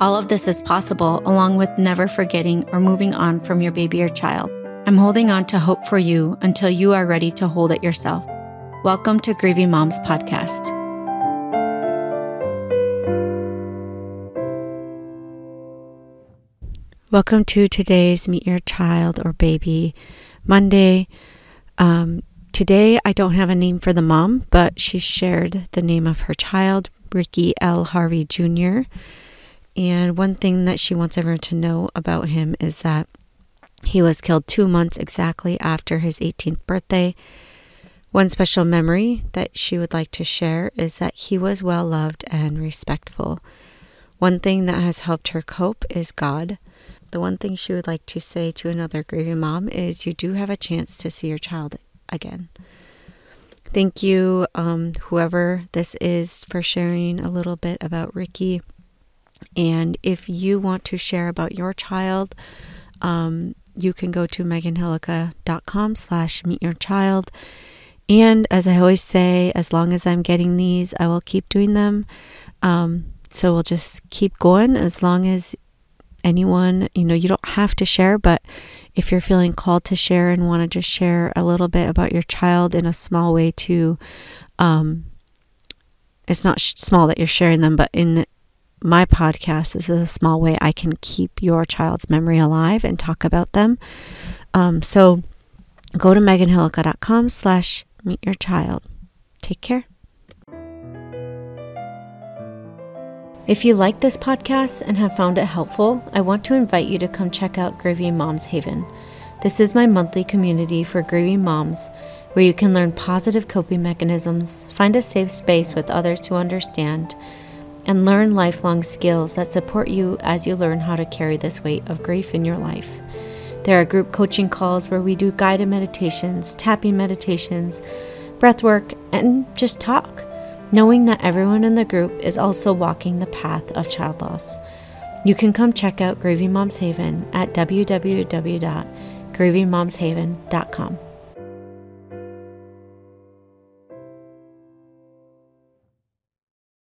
All of this is possible along with never forgetting or moving on from your baby or child. I'm holding on to hope for you until you are ready to hold it yourself. Welcome to Grieving Moms Podcast. Welcome to today's Meet Your Child or Baby Monday. Um, today, I don't have a name for the mom, but she shared the name of her child, Ricky L. Harvey Jr. And one thing that she wants everyone to know about him is that he was killed two months exactly after his 18th birthday. One special memory that she would like to share is that he was well loved and respectful. One thing that has helped her cope is God. The one thing she would like to say to another grieving mom is you do have a chance to see your child again. Thank you, um, whoever this is, for sharing a little bit about Ricky. And if you want to share about your child, um, you can go to meganhillica.com slash meet your child. And as I always say, as long as I'm getting these, I will keep doing them. Um, so we'll just keep going as long as anyone, you know, you don't have to share, but if you're feeling called to share and want to just share a little bit about your child in a small way to, um, it's not sh- small that you're sharing them, but in my podcast is a small way I can keep your child's memory alive and talk about them. Um, so go to meganhillica.com slash meet your child. Take care. If you like this podcast and have found it helpful, I want to invite you to come check out Grieving Moms Haven. This is my monthly community for grieving moms where you can learn positive coping mechanisms, find a safe space with others who understand, and learn lifelong skills that support you as you learn how to carry this weight of grief in your life. There are group coaching calls where we do guided meditations, tapping meditations, breath work, and just talk, knowing that everyone in the group is also walking the path of child loss. You can come check out Grieving Moms Haven at www.grievingmomshaven.com.